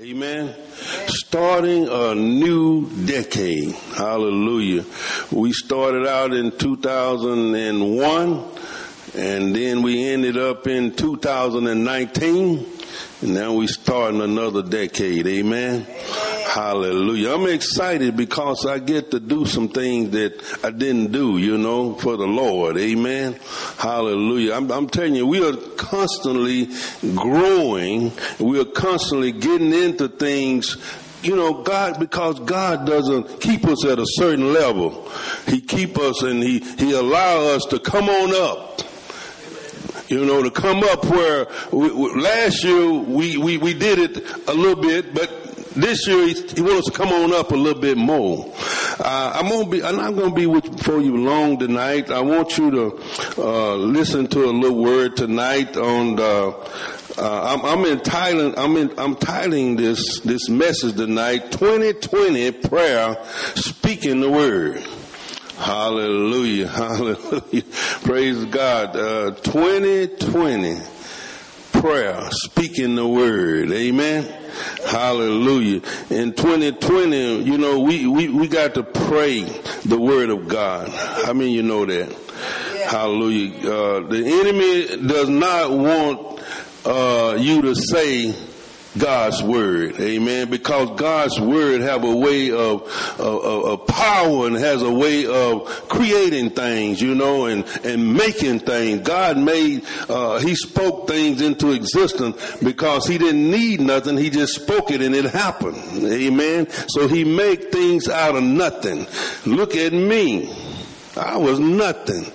Amen. Starting a new decade. Hallelujah. We started out in 2001 and then we ended up in 2019 and now we starting another decade. Amen. Hallelujah. I'm excited because I get to do some things that I didn't do, you know, for the Lord. Amen. Hallelujah. I'm, I'm telling you, we are constantly growing. We are constantly getting into things you know, God, because God doesn't keep us at a certain level. He keep us and He, He allow us to come on up. You know, to come up where we, we, last year we, we, we did it a little bit, but this year he, he wants to come on up a little bit more. Uh, I'm gonna be, I'm not gonna be with for you long tonight. I want you to uh, listen to a little word tonight on the. Uh, I'm, I'm I'm, in, I'm titling this, this message tonight, 2020 prayer, speaking the word. Hallelujah. Hallelujah. Praise God. Uh, 2020 prayer, speaking the word. Amen. Hallelujah. In 2020, you know, we, we, we got to pray the word of God. How many you know that? Yeah. Hallelujah. Uh, the enemy does not want uh, you to say God's word. Amen. Because God's word have a way of, of, of, power and has a way of creating things, you know, and, and making things. God made, uh, he spoke things into existence because he didn't need nothing. He just spoke it and it happened. Amen. So he made things out of nothing. Look at me. I was nothing.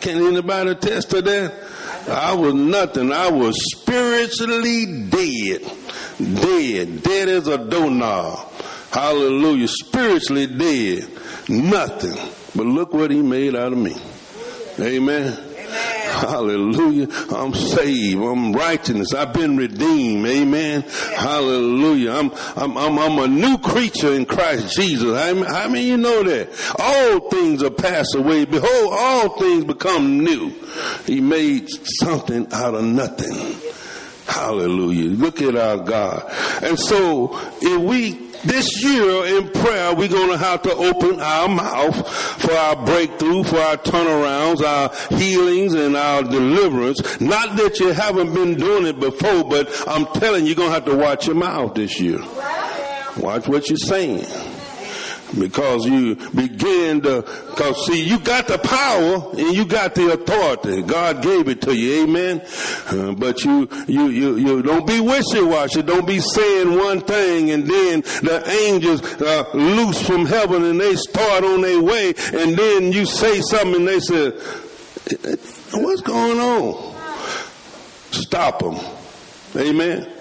Can anybody attest to that? I was nothing. I was spiritually dead. Dead. Dead as a doorknob. Hallelujah. Spiritually dead. Nothing. But look what he made out of me. Amen. Hallelujah. I'm saved. I'm righteousness. I've been redeemed. Amen. Hallelujah. I'm, I'm, I'm, I'm a new creature in Christ Jesus. How, how many you know that? All things are passed away. Behold, all things become new. He made something out of nothing. Hallelujah. Look at our God. And so if we this year in prayer, we're going to have to open our mouth for our breakthrough, for our turnarounds, our healings, and our deliverance. Not that you haven't been doing it before, but I'm telling you, you're going to have to watch your mouth this year. Watch what you're saying because you begin to, cause see, you got the power and you got the authority. God gave it to you, amen. Uh, but you, you, you, you don't be wishy-washy. Don't be saying one thing and then the angels uh, loose from heaven and they start on their way and then you say something and they say, what's going on? Stop them. Amen.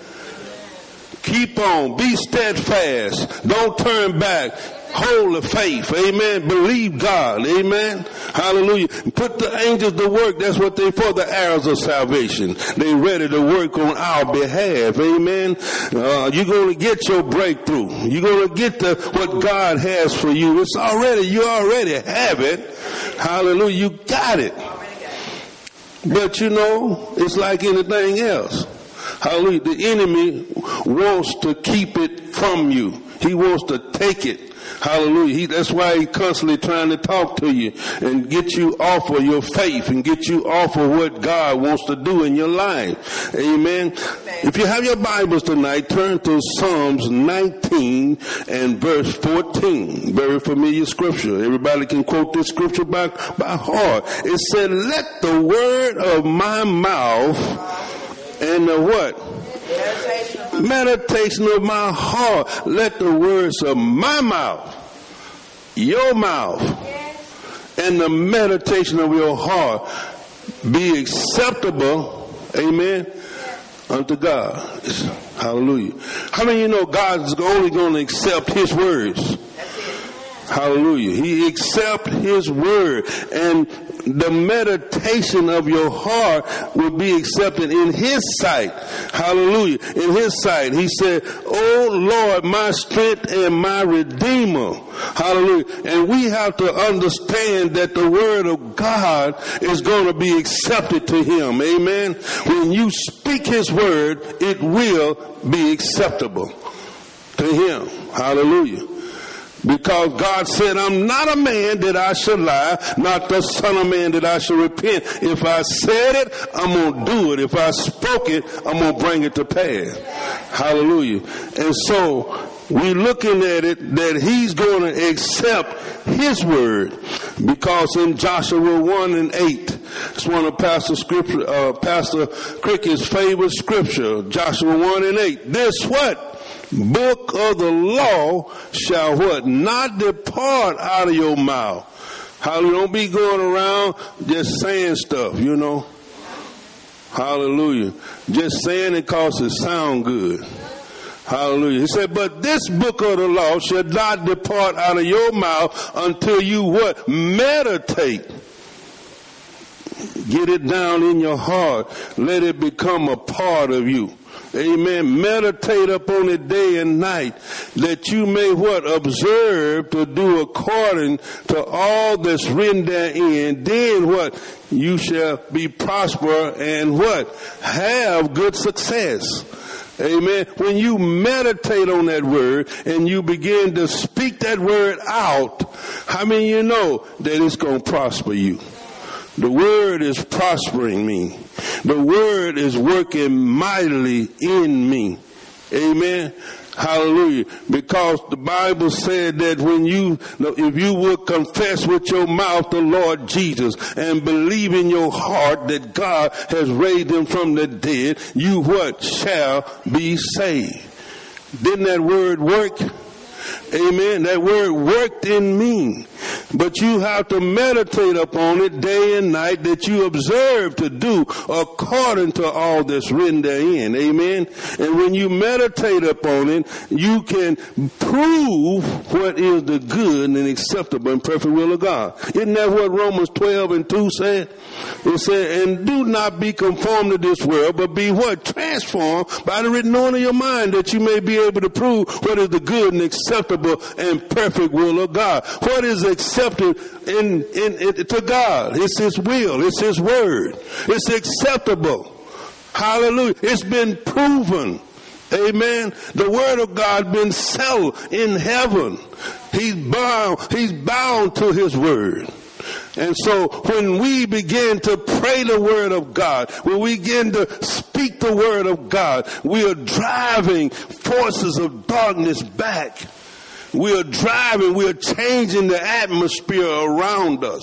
Keep on. Be steadfast. Don't turn back. Hold the faith. Amen. Believe God. Amen. Hallelujah. Put the angels to work. That's what they for the arrows of salvation. They ready to work on our behalf. Amen. Uh, you're going to get your breakthrough. You're going to get the, what God has for you. It's already, you already have it. Hallelujah. You got it. But you know, it's like anything else. Hallelujah. The enemy wants to keep it from you. He wants to take it. Hallelujah. He, that's why he's constantly trying to talk to you and get you off of your faith and get you off of what God wants to do in your life. Amen. If you have your Bibles tonight, turn to Psalms 19 and verse 14. Very familiar scripture. Everybody can quote this scripture by, by heart. It said, let the word of my mouth and the what? Meditation. Meditation of my heart. Let the words of my mouth, your mouth, and the meditation of your heart be acceptable. Amen. Unto God. Hallelujah. How many of you know God's only going to accept His words? Hallelujah. He accept His word. And the meditation of your heart will be accepted in His sight. Hallelujah. In His sight. He said, Oh Lord, my strength and my redeemer. Hallelujah. And we have to understand that the word of God is going to be accepted to Him. Amen. When you speak His word, it will be acceptable to Him. Hallelujah. Because God said, I'm not a man that I should lie, not the son of man that I should repent. If I said it, I'm going to do it. If I spoke it, I'm going to bring it to pass. Hallelujah. And so we're looking at it that he's going to accept his word because in Joshua 1 and 8, it's one of Pastor scripture, uh, Pastor Cricket's favorite scripture, Joshua 1 and 8. This what? Book of the law shall what? Not depart out of your mouth. Hallelujah. Don't be going around just saying stuff, you know. Hallelujah. Just saying it cause it sound good. Hallelujah. He said, but this book of the law shall not depart out of your mouth until you what? Meditate. Get it down in your heart. Let it become a part of you. Amen. Meditate upon it day and night that you may what? Observe to do according to all that's written therein. Then what? You shall be prosper and what? Have good success. Amen. When you meditate on that word and you begin to speak that word out, how many you know that it's going to prosper you? The word is prospering me. The word is working mightily in me. Amen. Hallelujah. Because the Bible said that when you, if you would confess with your mouth the Lord Jesus and believe in your heart that God has raised him from the dead, you what shall be saved. Didn't that word work? Amen. That word worked in me. But you have to meditate upon it day and night that you observe to do according to all that's written therein. Amen. And when you meditate upon it, you can prove what is the good and acceptable and perfect will of God. Isn't that what Romans 12 and 2 said? It said, and do not be conformed to this world, but be what? Transformed by the written on of your mind that you may be able to prove what is the good and acceptable and perfect will of God. What is accepted in, in, in, to God? It's His will. It's His word. It's acceptable. Hallelujah. It's been proven. Amen. The word of God been settled in heaven. He's bound, he's bound to his word. And so when we begin to pray the word of God, when we begin to speak the word of God, we are driving forces of darkness back. We are driving, we are changing the atmosphere around us.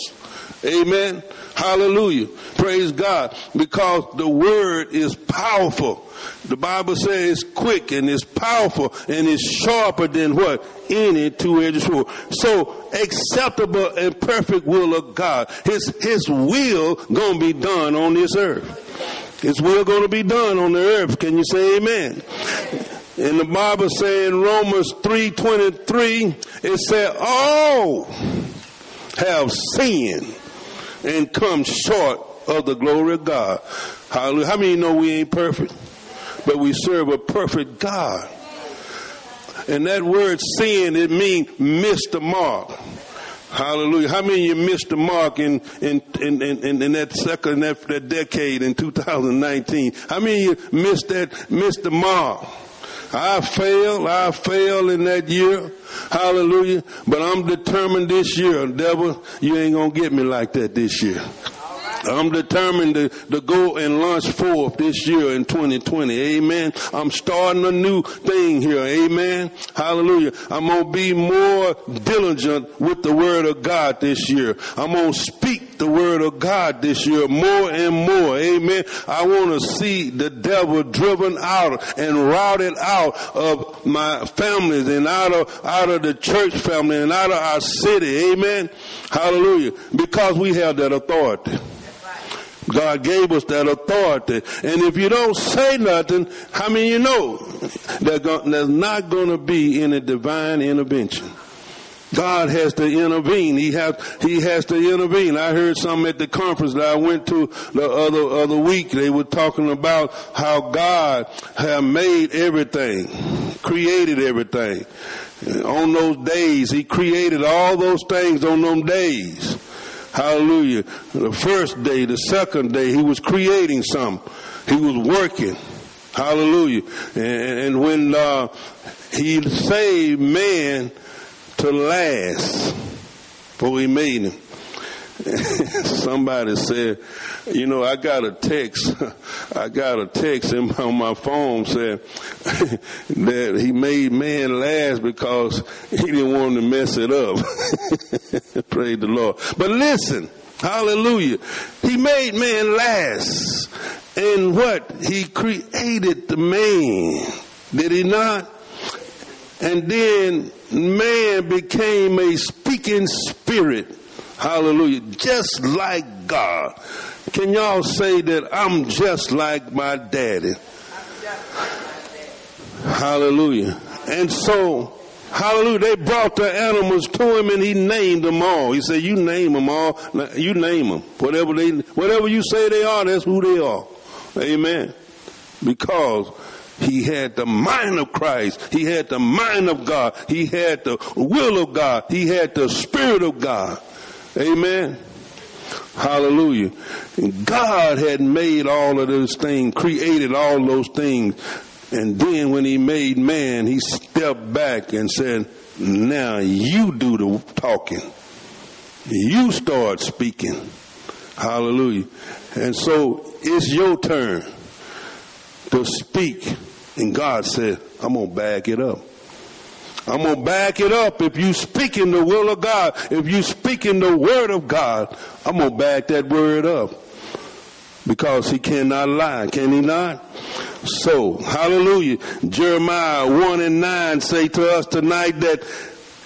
Amen. Hallelujah. Praise God. Because the word is powerful. The Bible says quick and it's powerful and it's sharper than what? Any two-edged sword. So acceptable and perfect will of God. His, his will gonna be done on this earth. His will gonna be done on the earth. Can you say amen? And the Bible say in Romans 3.23, it said, all have sinned and come short of the glory of God. Hallelujah. How many know we ain't perfect? But we serve a perfect God. And that word sin, it means miss the mark. Hallelujah. How many you missed the mark in, in, in, in, in that second, that, that decade in 2019? How many you missed that, missed the mark? I failed, I failed in that year. Hallelujah. But I'm determined this year, devil, you ain't gonna get me like that this year. I'm determined to, to go and launch forth this year in 2020. Amen. I'm starting a new thing here. Amen. Hallelujah. I'm going to be more diligent with the word of God this year. I'm going to speak the word of God this year more and more. Amen. I want to see the devil driven out and routed out of my families and out of, out of the church family and out of our city. Amen. Hallelujah. Because we have that authority. God gave us that authority. And if you don't say nothing, how many you know there's not going to be any divine intervention? God has to intervene. He has, he has to intervene. I heard something at the conference that I went to the other, other week. They were talking about how God had made everything, created everything. On those days, He created all those things on those days. Hallelujah. The first day, the second day, He was creating something. He was working. Hallelujah. And, and when uh, He saved man, to last before he made him. Somebody said, you know, I got a text, I got a text in, on my phone said that he made man last because he didn't want to mess it up. Praise the Lord. But listen, hallelujah. He made man last. And what? He created the man. Did he not? And then man became a speaking spirit. Hallelujah. Just like God. Can y'all say that I'm just like my daddy? Hallelujah. And so, hallelujah, they brought the animals to him and he named them all. He said, you name them all. You name them. Whatever they, whatever you say they are, that's who they are. Amen. Because he had the mind of Christ. He had the mind of God. He had the will of God. He had the spirit of God. Amen. Hallelujah. God had made all of those things, created all those things. And then when he made man, he stepped back and said, now you do the talking. You start speaking. Hallelujah. And so it's your turn to speak. And God said, I'm going to back it up. I'm going to back it up. If you speak in the will of God, if you speak in the word of God, I'm going to back that word up. Because he cannot lie, can he not? So, hallelujah. Jeremiah 1 and 9 say to us tonight that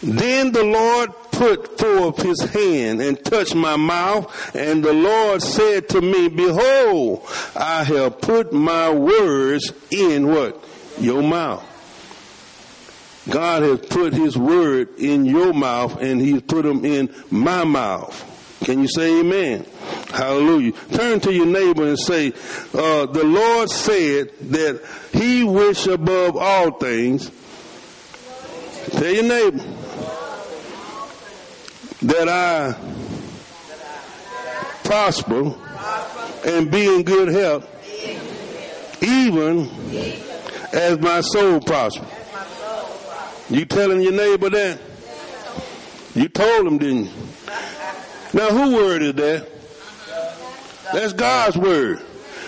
then the Lord put forth his hand and touched my mouth, and the Lord said to me, Behold, I have put my words in what? Your mouth. God has put his word in your mouth and he's put them in my mouth. Can you say amen? Hallelujah. Turn to your neighbor and say, uh, the Lord said that he wish above all things. Tell your neighbor that I prosper and be in good health, even as my soul prosper. You telling your neighbor that? You told him, didn't you? Now, who word is that? That's God's word.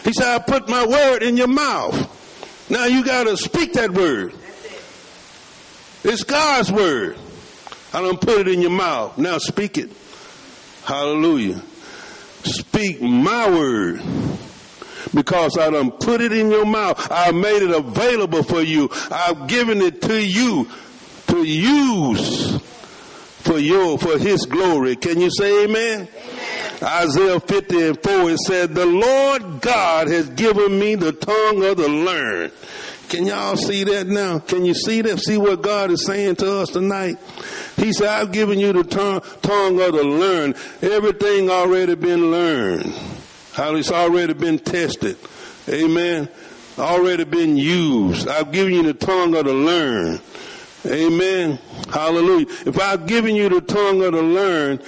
He said, I put my word in your mouth. Now you got to speak that word. It's God's word. I don't put it in your mouth. Now speak it. Hallelujah. Speak my word. Because I done put it in your mouth. I've made it available for you. I've given it to you to use for your, for his glory. Can you say amen? amen? Isaiah 50 and 4, it said, the Lord God has given me the tongue of the learned. Can y'all see that now? Can you see that? See what God is saying to us tonight? He said, I've given you the tongue, tongue of the learned. Everything already been learned. How it's already been tested. Amen. Already been used. I've given you the tongue of the learned. Amen. Hallelujah. If I've given you the tongue of the learned,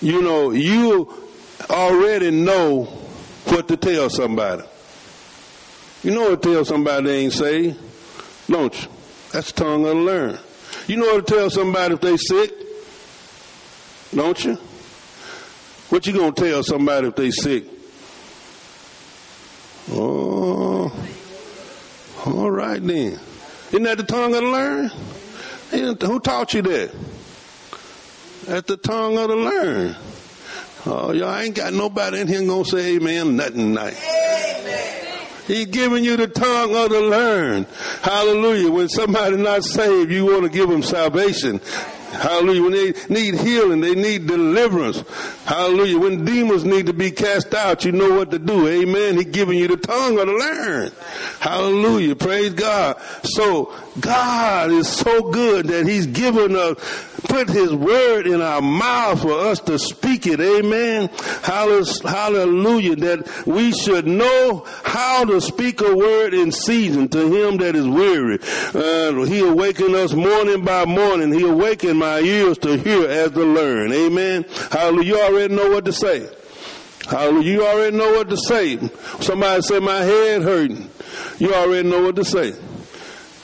you know, you already know what to tell somebody. You know what to tell somebody they ain't saved, don't you? That's the tongue of the learned. You know what to tell somebody if they sick? Don't you? What you gonna tell somebody if they sick? Oh, all right then. Isn't that the tongue of the learned? Who taught you that? At the tongue of the learned. Oh, y'all ain't got nobody in here gonna say amen nothing tonight. Amen. He's giving you the tongue of the learned. Hallelujah. When somebody not saved, you want to give them salvation. Hallelujah. When they need healing, they need deliverance. Hallelujah. When demons need to be cast out, you know what to do. Amen. He's giving you the tongue of the learned. Hallelujah. Praise God. So God is so good that He's given us, put His word in our mouth for us to speak it. Amen. Hallelujah. That we should know how to speak a word in season to him that is weary. Uh, he awakened us morning by morning. He awakened my ears to hear as to learn. Amen. Hallelujah. You already know what to say. Hallelujah. You already know what to say. Somebody say my head hurting. You already know what to say.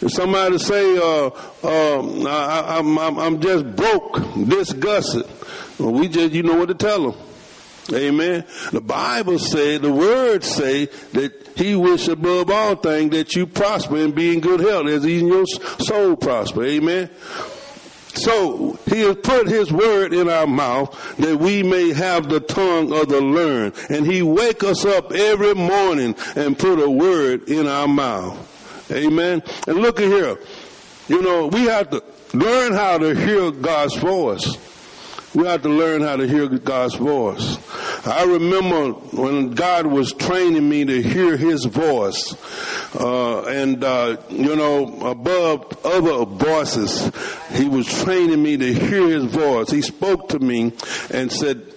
Somebody say, uh, uh, I, am I'm, I'm just broke, disgusted, well, we just, you know what to tell them. Amen. The Bible say, the words say that he wish above all things that you prosper and be in good health as even your soul prosper. Amen. So he has put his word in our mouth that we may have the tongue of the learned. And he wake us up every morning and put a word in our mouth. Amen. And look at here. You know, we have to learn how to hear God's voice. We have to learn how to hear God's voice. I remember when God was training me to hear His voice, uh, and uh, you know, above other voices, He was training me to hear His voice. He spoke to me and said,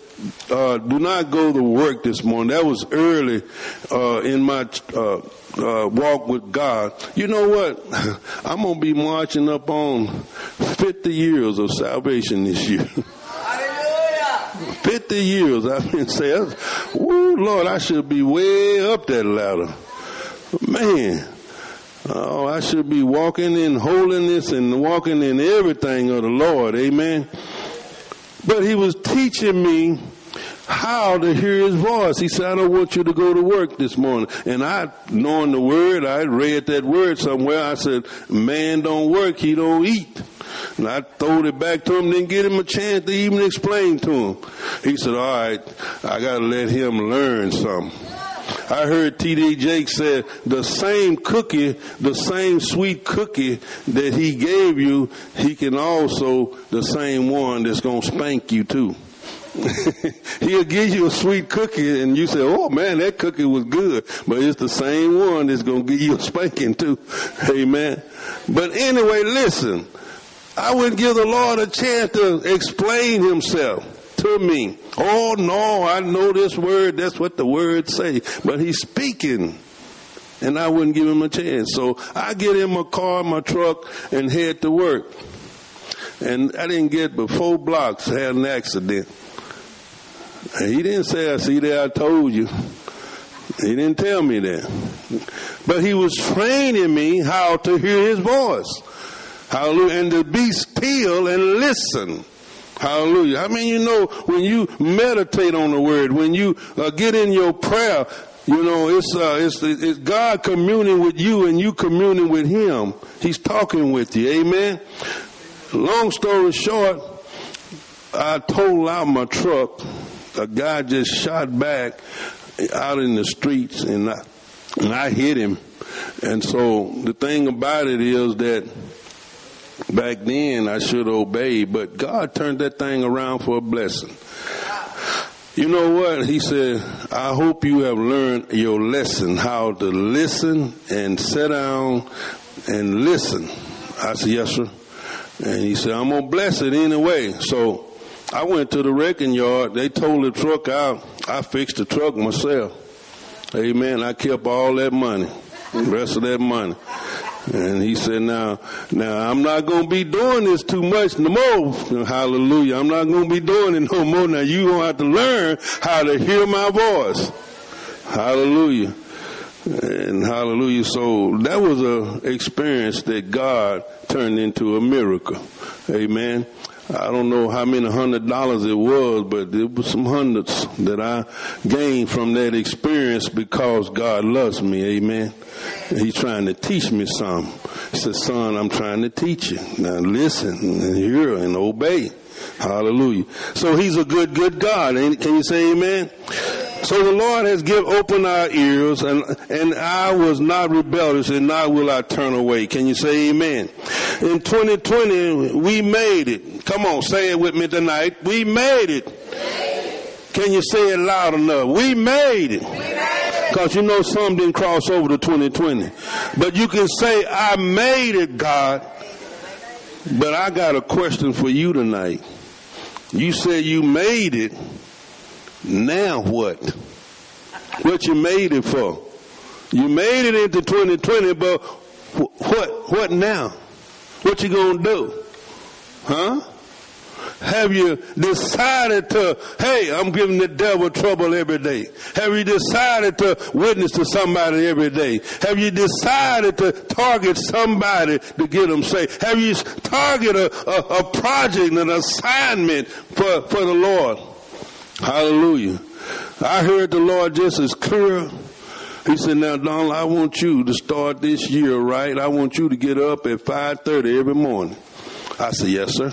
uh, "Do not go to work this morning." That was early uh, in my uh, uh, walk with God. You know what? I'm gonna be marching up on 50 years of salvation this year. 50 years I've been saying, oh Lord, I should be way up that ladder. Man, oh, I should be walking in holiness and walking in everything of the Lord. Amen. But he was teaching me how to hear his voice. He said, I don't want you to go to work this morning. And I, knowing the word, I read that word somewhere. I said, man don't work, he don't eat. And I throwed it back to him, didn't get him a chance to even explain to him. He said, all right, I gotta let him learn something. I heard T.D. Jakes said the same cookie, the same sweet cookie that he gave you, he can also the same one that's gonna spank you too. He'll give you a sweet cookie and you say, oh man, that cookie was good. But it's the same one that's going to give you a spanking too. Amen. But anyway, listen, I wouldn't give the Lord a chance to explain himself to me. Oh no, I know this word. That's what the word say. But he's speaking. And I wouldn't give him a chance. So I get in my car, my truck, and head to work. And I didn't get but four blocks, had an accident. He didn't say, I see that I told you. He didn't tell me that. But he was training me how to hear his voice. Hallelujah. And to be still and listen. Hallelujah. I mean, you know, when you meditate on the word, when you uh, get in your prayer, you know, it's, uh, it's, it's God communing with you and you communing with Him. He's talking with you. Amen. Long story short, I told out my truck. A guy just shot back out in the streets and I, and I hit him. And so the thing about it is that Back then, I should obey, but God turned that thing around for a blessing. You know what? He said, I hope you have learned your lesson, how to listen and sit down and listen. I said, yes, sir. And he said, I'm going to bless it anyway. So I went to the wrecking yard. They towed the truck out. I fixed the truck myself. Amen. I kept all that money, the rest of that money. And he said, now, now I'm not going to be doing this too much no more. Hallelujah. I'm not going to be doing it no more. Now you going to have to learn how to hear my voice. Hallelujah. And hallelujah. So that was a experience that God turned into a miracle. Amen. I don't know how many hundred dollars it was, but it was some hundreds that I gained from that experience because God loves me. Amen. He's trying to teach me something. He said, son, I'm trying to teach you. Now listen and hear and obey. Hallelujah. So he's a good, good God. Can you say amen? So the Lord has give open our ears and, and I was not rebellious and now will I turn away. Can you say amen? In 2020, we made it. Come on, say it with me tonight. We made it. Can you say it loud enough? We made it. Because you know some didn't cross over to 2020. But you can say, I made it, God. But I got a question for you tonight. You said you made it. Now what? What you made it for? You made it into 2020, but what, what now? What you gonna do? Huh? Have you decided to, hey, I'm giving the devil trouble every day? Have you decided to witness to somebody every day? Have you decided to target somebody to get them saved? Have you targeted a, a, a project, an assignment for, for the Lord? Hallelujah. I heard the Lord just as clear. He said, now Donald, I want you to start this year right. I want you to get up at 5.30 every morning. I said, yes, sir.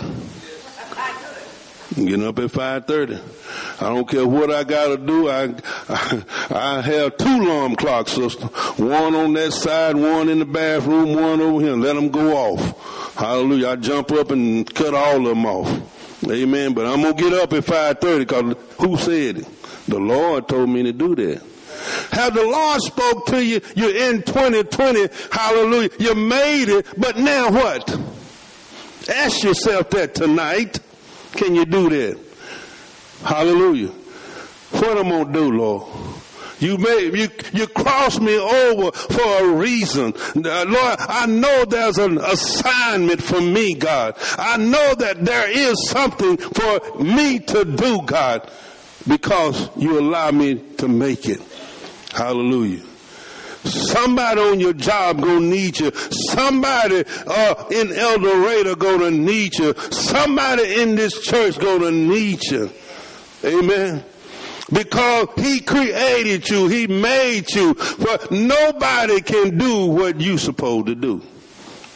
Getting up at 5.30. I don't care what I gotta do. I, I, I have two alarm clocks, sister. One on that side, one in the bathroom, one over here. Let them go off. Hallelujah. I jump up and cut all of them off. Amen. But I'm gonna get up at 5.30 because who said it? The Lord told me to do that. Have the Lord spoke to you? You're in 2020. Hallelujah. You made it. But now what? Ask yourself that tonight. Can you do that? Hallelujah. What am I gonna do, Lord? You made you you crossed me over for a reason. Uh, Lord, I know there's an assignment for me, God. I know that there is something for me to do, God, because you allow me to make it. Hallelujah. Somebody on your job gonna need you. Somebody uh, in El Dorado gonna need you. Somebody in this church gonna need you. Amen. Because he created you, he made you, but nobody can do what you supposed to do.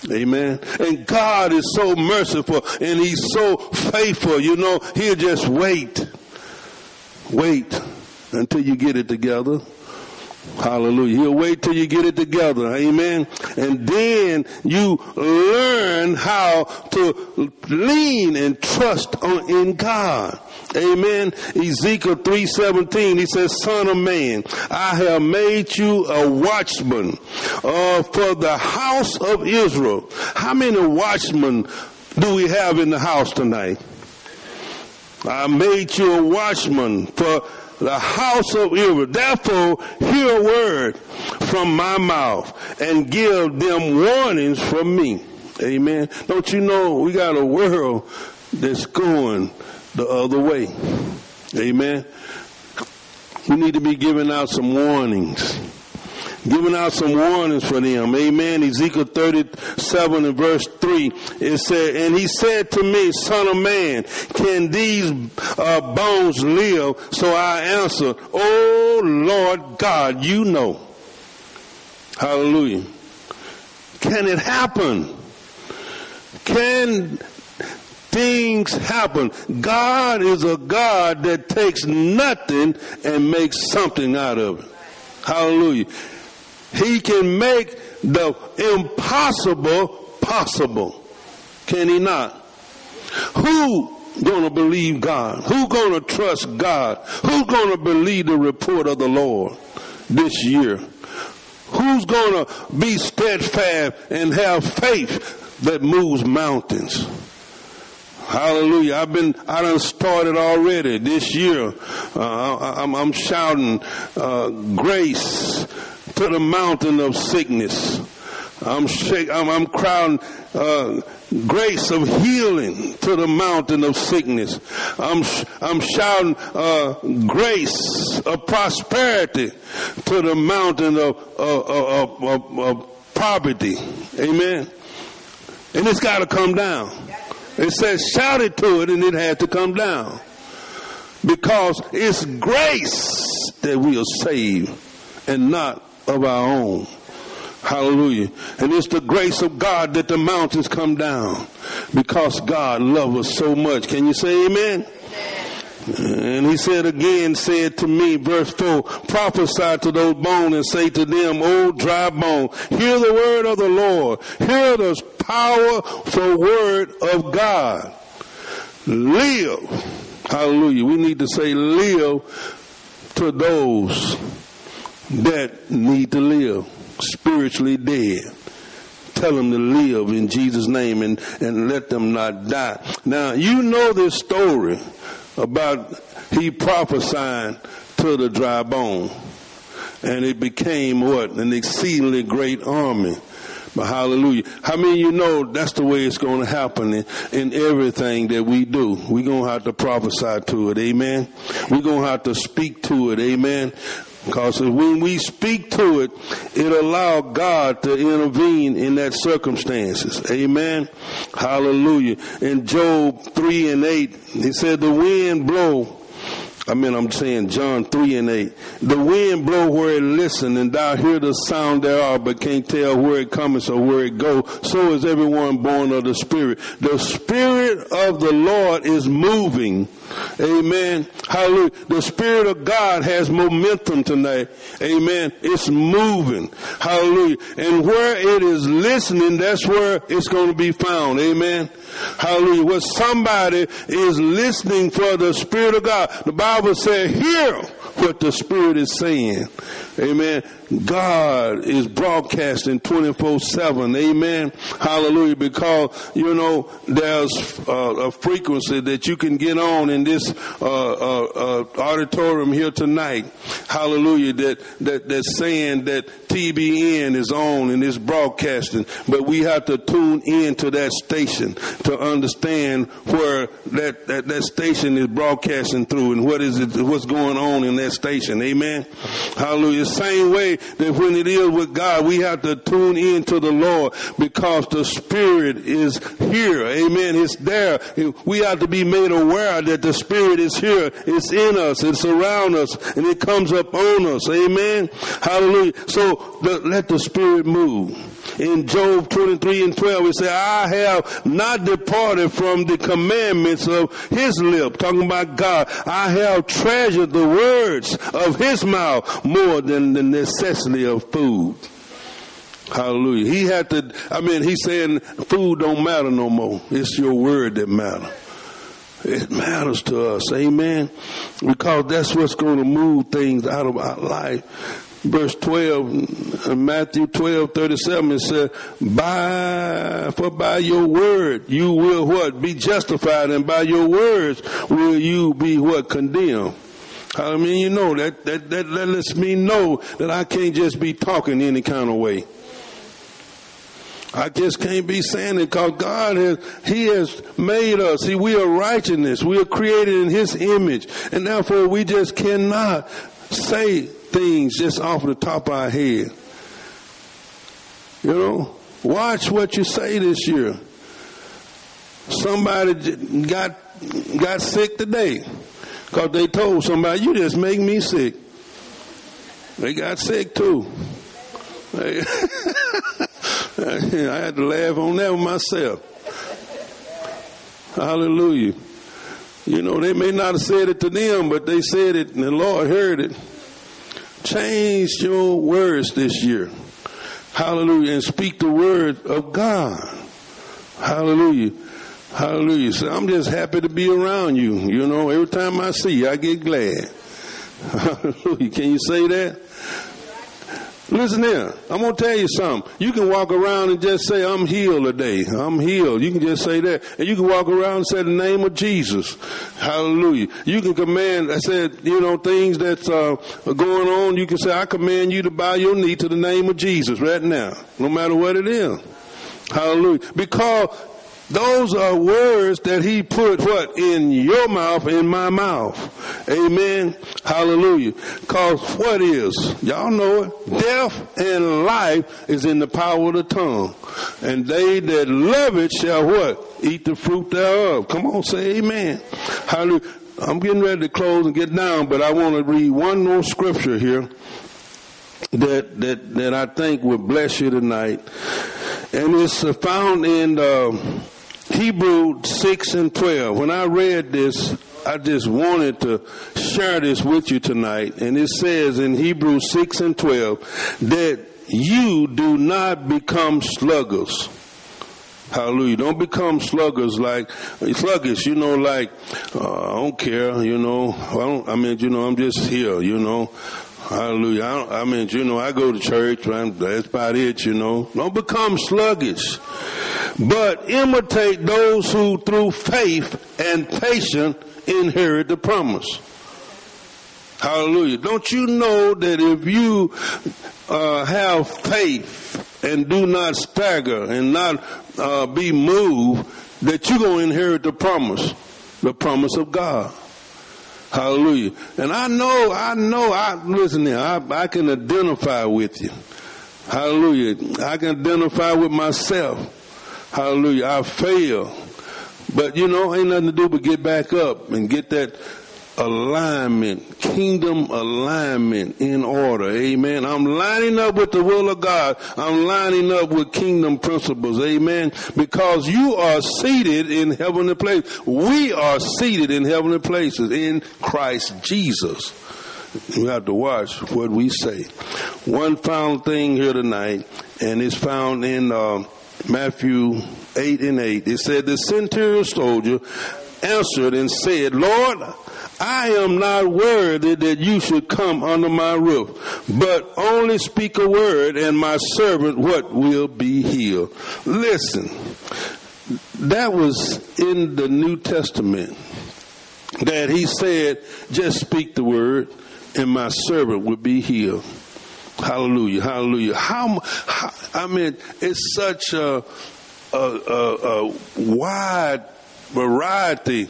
Amen. And God is so merciful and he's so faithful. You know, he'll just wait. Wait until you get it together. Hallelujah. He'll wait till you get it together. Amen. And then you learn how to lean and trust on, in God. Amen. Ezekiel 3:17 he says son of man I have made you a watchman uh, for the house of Israel. How many watchmen do we have in the house tonight? I made you a watchman for the house of Israel. Therefore, hear a word from my mouth and give them warnings from me. Amen. Don't you know we got a world that's going the other way. Amen. We need to be giving out some warnings giving out some warnings for them. Amen. Ezekiel 37 and verse 3, it said, And he said to me, Son of man, can these uh, bones live? So I answered, Oh Lord God, you know. Hallelujah. Can it happen? Can things happen. God is a God that takes nothing and makes something out of it. Hallelujah. He can make the impossible possible. Can he not? Who gonna believe God? Who gonna trust God? Who gonna believe the report of the Lord this year? Who's gonna be steadfast and have faith that moves mountains? Hallelujah. I've been, I done started already this year. Uh, I, am shouting, uh, grace, to the mountain of sickness. I'm shake, I'm, I'm uh, grace of healing to the mountain of sickness. I'm I'm shouting uh, grace of prosperity to the mountain of, of, of, of poverty. Amen. And it's got to come down. It says shout it to it, and it had to come down because it's grace that we are saved, and not of our own. Hallelujah. And it's the grace of God that the mountains come down because God loves us so much. Can you say amen? And he said again, said to me, verse 4, prophesy to those bones and say to them, O dry bone, hear the word of the Lord. Hear the powerful word of God. Live. Hallelujah. We need to say live to those that need to live. spiritually dead. Tell them to live in Jesus' name and, and let them not die. Now, you know this story about he prophesying to the dry bone. And it became what? An exceedingly great army. But hallelujah. How many you know that's the way it's going to happen in, in everything that we do? We're going to have to prophesy to it. Amen. We're going to have to speak to it. Amen. Because when we speak to it, it allow God to intervene in that circumstances. Amen. Hallelujah. In Job 3 and 8, he said, the wind blow I mean, I'm saying John 3 and 8. The wind blow where it listen, and thou hear the sound thereof, but can't tell where it cometh or where it go. So is everyone born of the Spirit. The Spirit of the Lord is moving. Amen. Hallelujah. The Spirit of God has momentum tonight. Amen. It's moving. Hallelujah. And where it is listening, that's where it's going to be found. Amen. Hallelujah. Where somebody is listening for the Spirit of God. The Bible said, hear what the Spirit is saying. Amen. God is broadcasting 24-7. Amen. Hallelujah. Because, you know, there's uh, a frequency that you can get on in this uh, uh, uh auditorium here tonight. Hallelujah. That, that, that's saying that TBN is on and is broadcasting. But we have to tune in to that station to understand where that, that, that station is broadcasting through and what is it, what's going on in that station. Amen. Hallelujah. Same way that when it is with God, we have to tune in to the Lord because the Spirit is here. Amen. It's there. We have to be made aware that the Spirit is here. It's in us. It's around us and it comes up on us. Amen. Hallelujah. So let the Spirit move. In Job 23 and 12, it says, I have not departed from the commandments of his lip, talking about God. I have treasured the words of his mouth more than the necessity of food. Hallelujah. He had to, I mean, he's saying food don't matter no more. It's your word that matter. It matters to us. Amen. Because that's what's going to move things out of our life verse 12, uh, Matthew 12, 37, it said, by, for by your word you will what? Be justified and by your words will you be what? Condemned. I mean, you know, that, that, that, that lets me know that I can't just be talking any kind of way. I just can't be saying it because God has, He has made us. See, we are righteousness. We are created in His image. And therefore we just cannot say things just off the top of our head. You know, watch what you say this year. Somebody got got sick today because they told somebody, "You just make me sick." They got sick too. I had to laugh on that myself. Hallelujah. You know, they may not have said it to them, but they said it and the Lord heard it. Change your words this year. Hallelujah. And speak the word of God. Hallelujah. Hallelujah. So I'm just happy to be around you. You know, every time I see you, I get glad. Hallelujah. Can you say that? Listen here. I'm going to tell you something. You can walk around and just say, I'm healed today. I'm healed. You can just say that. And you can walk around and say the name of Jesus. Hallelujah. You can command, I said, you know, things that's uh, going on. You can say, I command you to bow your knee to the name of Jesus right now, no matter what it is. Hallelujah. Because those are words that he put what? In your mouth, in my mouth. Amen. Hallelujah. Cause what is? Y'all know it. Death and life is in the power of the tongue. And they that love it shall what? Eat the fruit thereof. Come on, say amen. Hallelujah. I'm getting ready to close and get down, but I want to read one more scripture here that, that, that I think will bless you tonight. And it's found in, uh, Hebrew 6 and 12. When I read this, I just wanted to share this with you tonight. And it says in Hebrew 6 and 12 that you do not become sluggers. Hallelujah. Don't become sluggers like, sluggish, you know, like, uh, I don't care, you know, I don't, I mean, you know, I'm just here, you know. Hallelujah. I, I, mean, you know, I go to church, that's about it, you know. Don't become sluggish, but imitate those who through faith and patience inherit the promise. Hallelujah. Don't you know that if you uh, have faith and do not stagger and not uh, be moved, that you're going to inherit the promise, the promise of God. Hallelujah. And I know, I know, I, listen here, I, I can identify with you. Hallelujah. I can identify with myself. Hallelujah. I fail. But you know, ain't nothing to do but get back up and get that alignment, kingdom alignment in order. Amen. I'm lining up with the will of God. I'm lining up with kingdom principles. Amen. Because you are seated in heavenly places. We are seated in heavenly places in Christ Jesus. You have to watch what we say. One final thing here tonight, and it's found in uh, Matthew 8 and 8. It said, The centurion soldier answered and said, Lord, I am not worthy that you should come under my roof, but only speak a word and my servant what will be healed. Listen, that was in the New Testament that he said, just speak the word and my servant will be healed. Hallelujah, hallelujah. How, how I mean, it's such a, a, a, a wide variety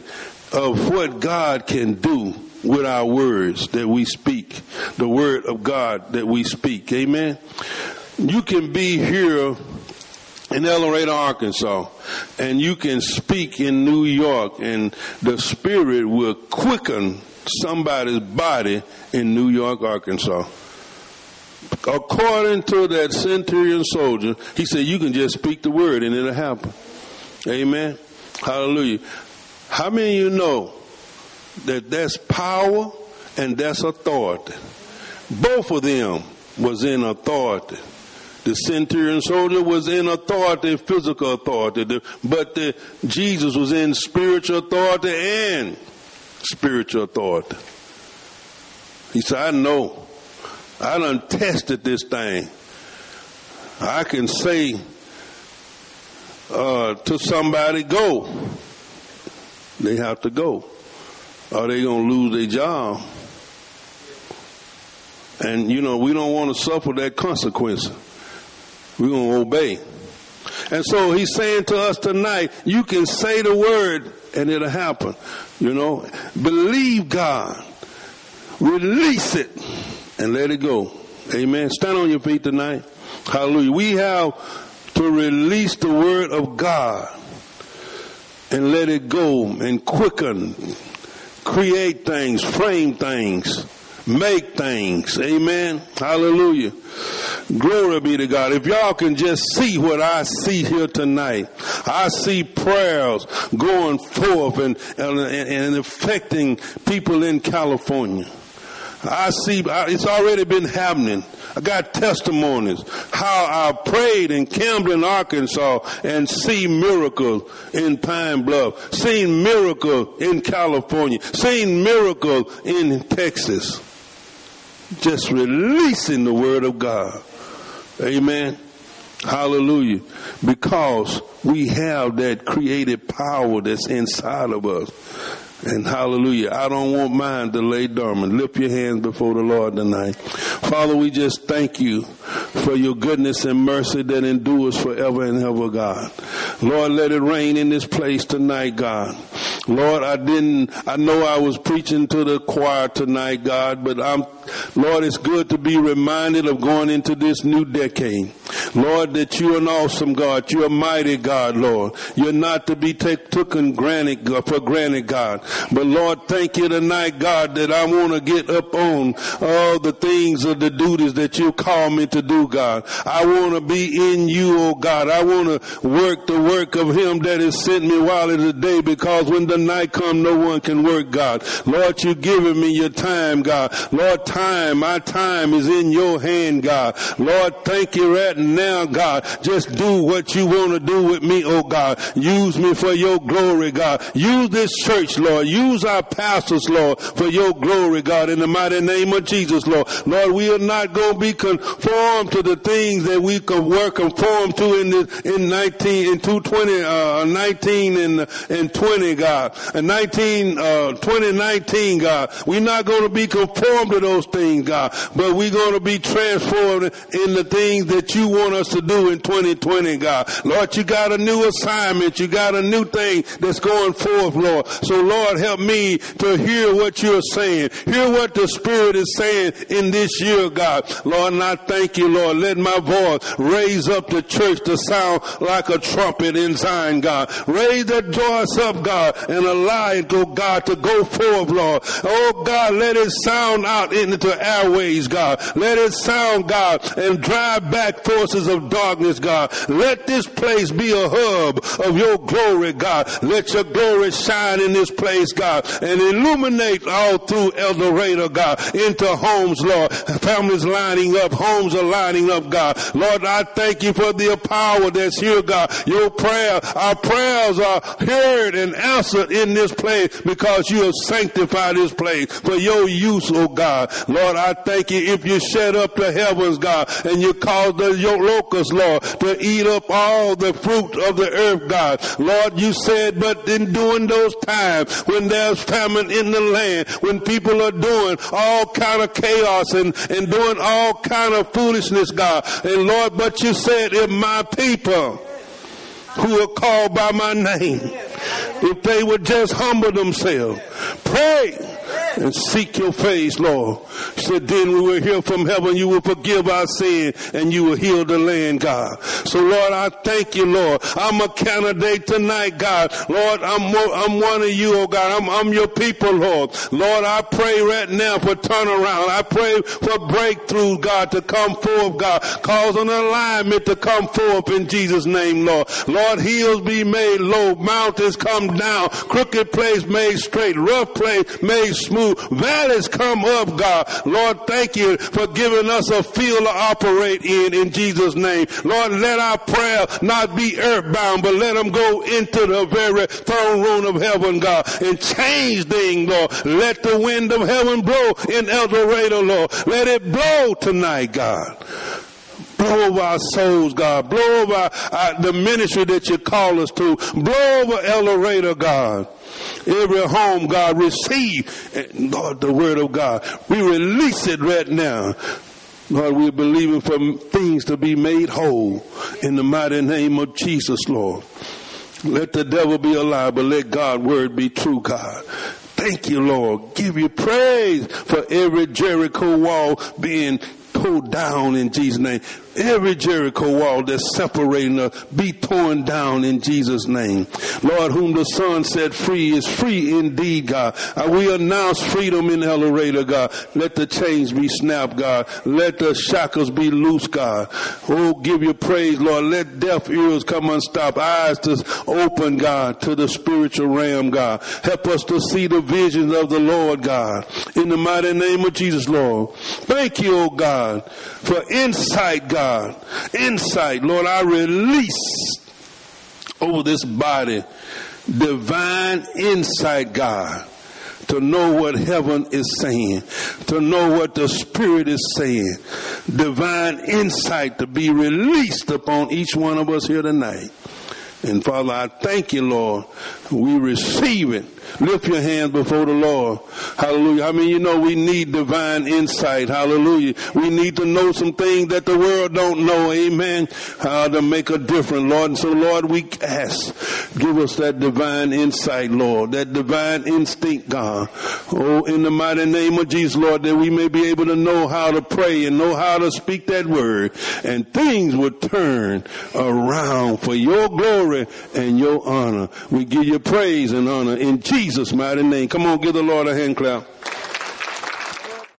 of what God can do with our words that we speak, the word of God that we speak. Amen. You can be here in El Dorado, Arkansas, and you can speak in New York, and the Spirit will quicken somebody's body in New York, Arkansas. According to that centurion soldier, he said, You can just speak the word and it'll happen. Amen. Hallelujah. How many of you know that that's power and that's authority? Both of them was in authority. The centurion soldier was in authority, physical authority, but the, Jesus was in spiritual authority and spiritual authority. He said, I know. I done tested this thing. I can say uh, to somebody, go. They have to go. Or they going to lose their job. And, you know, we don't want to suffer that consequence. We're going to obey. And so he's saying to us tonight, you can say the word and it'll happen. You know, believe God, release it, and let it go. Amen. Stand on your feet tonight. Hallelujah. We have to release the word of God and let it go and quicken, create things, frame things, make things. Amen. Hallelujah. Glory be to God. If y'all can just see what I see here tonight, I see prayers going forth and, and, and affecting people in California. I see, it's already been happening. I got testimonies how I prayed in Camden, Arkansas and see miracles in Pine Bluff, seen miracle in California, seen miracle in Texas. Just releasing the word of God. Amen. Hallelujah. Because we have that creative power that's inside of us. And hallelujah. I don't want mine to lay dormant. Lift your hands before the Lord tonight. Father, we just thank you for your goodness and mercy that endures forever and ever, God. Lord, let it rain in this place tonight, God. Lord, I didn't, I know I was preaching to the choir tonight, God, but I'm, Lord, it's good to be reminded of going into this new decade. Lord, that you're an awesome God. You're a mighty God, Lord. You're not to be taken granted, for granted, God. But Lord, thank you tonight, God, that I want to get up on all the things of the duties that you call me to do, God. I want to be in you, oh God. I want to work the work of him that has sent me while it is day because when the night come, no one can work, God. Lord, you've given me your time, God. Lord, time, my time is in your hand, God. Lord, thank you right now, God. Just do what you want to do with me, oh God. Use me for your glory, God. Use this church, Lord. Use our pastors, Lord, for your glory, God, in the mighty name of Jesus, Lord. Lord, we are not going to be conformed to the things that we were conformed to in the, in 19, in 220, uh, 19 and, and 20, God. And 19, uh, 2019, God. We're not going to be conformed to those things, God, but we're going to be transformed in the things that you want us to do in 2020, God. Lord, you got a new assignment. You got a new thing that's going forth, Lord. So Lord, help me to hear what you're saying. Hear what the Spirit is saying in this year, God. Lord, and I thank you, Lord. Let my voice raise up the church to sound like a trumpet in Zion, God. Raise that voice up, God, and allow it, oh God, to go forth, Lord. Oh God, let it sound out into airways, God. Let it sound, God, and drive back forces of darkness, God. Let this place be a hub of your glory, God. Let your glory shine in this place, God, and illuminate all through El Dorado, God, into homes, Lord. Families lining up, homes are lining up, God. Lord, I thank you for the power that's here, God. Your prayer, our prayers are heard and answered in this place because you have sanctified this place for your use, oh God. Lord, I thank you if you shut up the heavens, God, and you cause the locusts, Lord, to eat up all the fruit of the earth, God. Lord, you said, but in doing those times when there's famine in the land, when people are doing all kind of chaos and, and doing all kind of foolishness, God. And Lord, but you said, if my people who are called by my name, if they would just humble themselves, pray, and seek your face, Lord. He said, then we will hear from heaven. You will forgive our sin and you will heal the land, God. So Lord, I thank you, Lord. I'm a candidate tonight, God. Lord, I'm, I'm one of you, oh God. I'm, I'm your people, Lord. Lord, I pray right now for turnaround. I pray for breakthrough, God, to come forth, God. Cause an alignment to come forth in Jesus' name, Lord. Lord, hills be made low. Mountains come down. Crooked place made straight. Rough place made smooth. Valleys come up, God. Lord, thank you for giving us a field to operate in, in Jesus' name. Lord, let our prayer not be earthbound, but let them go into the very throne room of heaven, God, and change things, Lord. Let the wind of heaven blow in El Dorado, Lord. Let it blow tonight, God. Blow over our souls, God. Blow over our, our, the ministry that you call us to. Blow over El Dorado, God. Every home, God, receive, Lord, the word of God. We release it right now. Lord, we're believing for things to be made whole in the mighty name of Jesus, Lord. Let the devil be alive, but let God's word be true, God. Thank you, Lord. Give you praise for every Jericho wall being pulled down in Jesus' name. Every Jericho wall that's separating us be torn down in Jesus' name. Lord, whom the Son set free is free indeed, God. We announce freedom in El Dorado, God. Let the chains be snapped, God. Let the shackles be loose, God. Oh, give you praise, Lord. Let deaf ears come unstopped, eyes to open, God, to the spiritual realm, God. Help us to see the visions of the Lord, God. In the mighty name of Jesus, Lord. Thank you, oh God, for insight, God God. Insight, Lord, I release over this body divine insight, God to know what heaven is saying, to know what the Spirit is saying. Divine insight to be released upon each one of us here tonight. And Father, I thank you, Lord. We receive it Lift your hands before the Lord. Hallelujah. I mean, you know, we need divine insight. Hallelujah. We need to know some things that the world don't know. Amen. How to make a difference, Lord. And so, Lord, we ask, give us that divine insight, Lord, that divine instinct, God. Oh, in the mighty name of Jesus, Lord, that we may be able to know how to pray and know how to speak that word and things would turn around for your glory and your honor. We give you praise and honor in Jesus' mighty name. Come on, give the Lord a hand clap.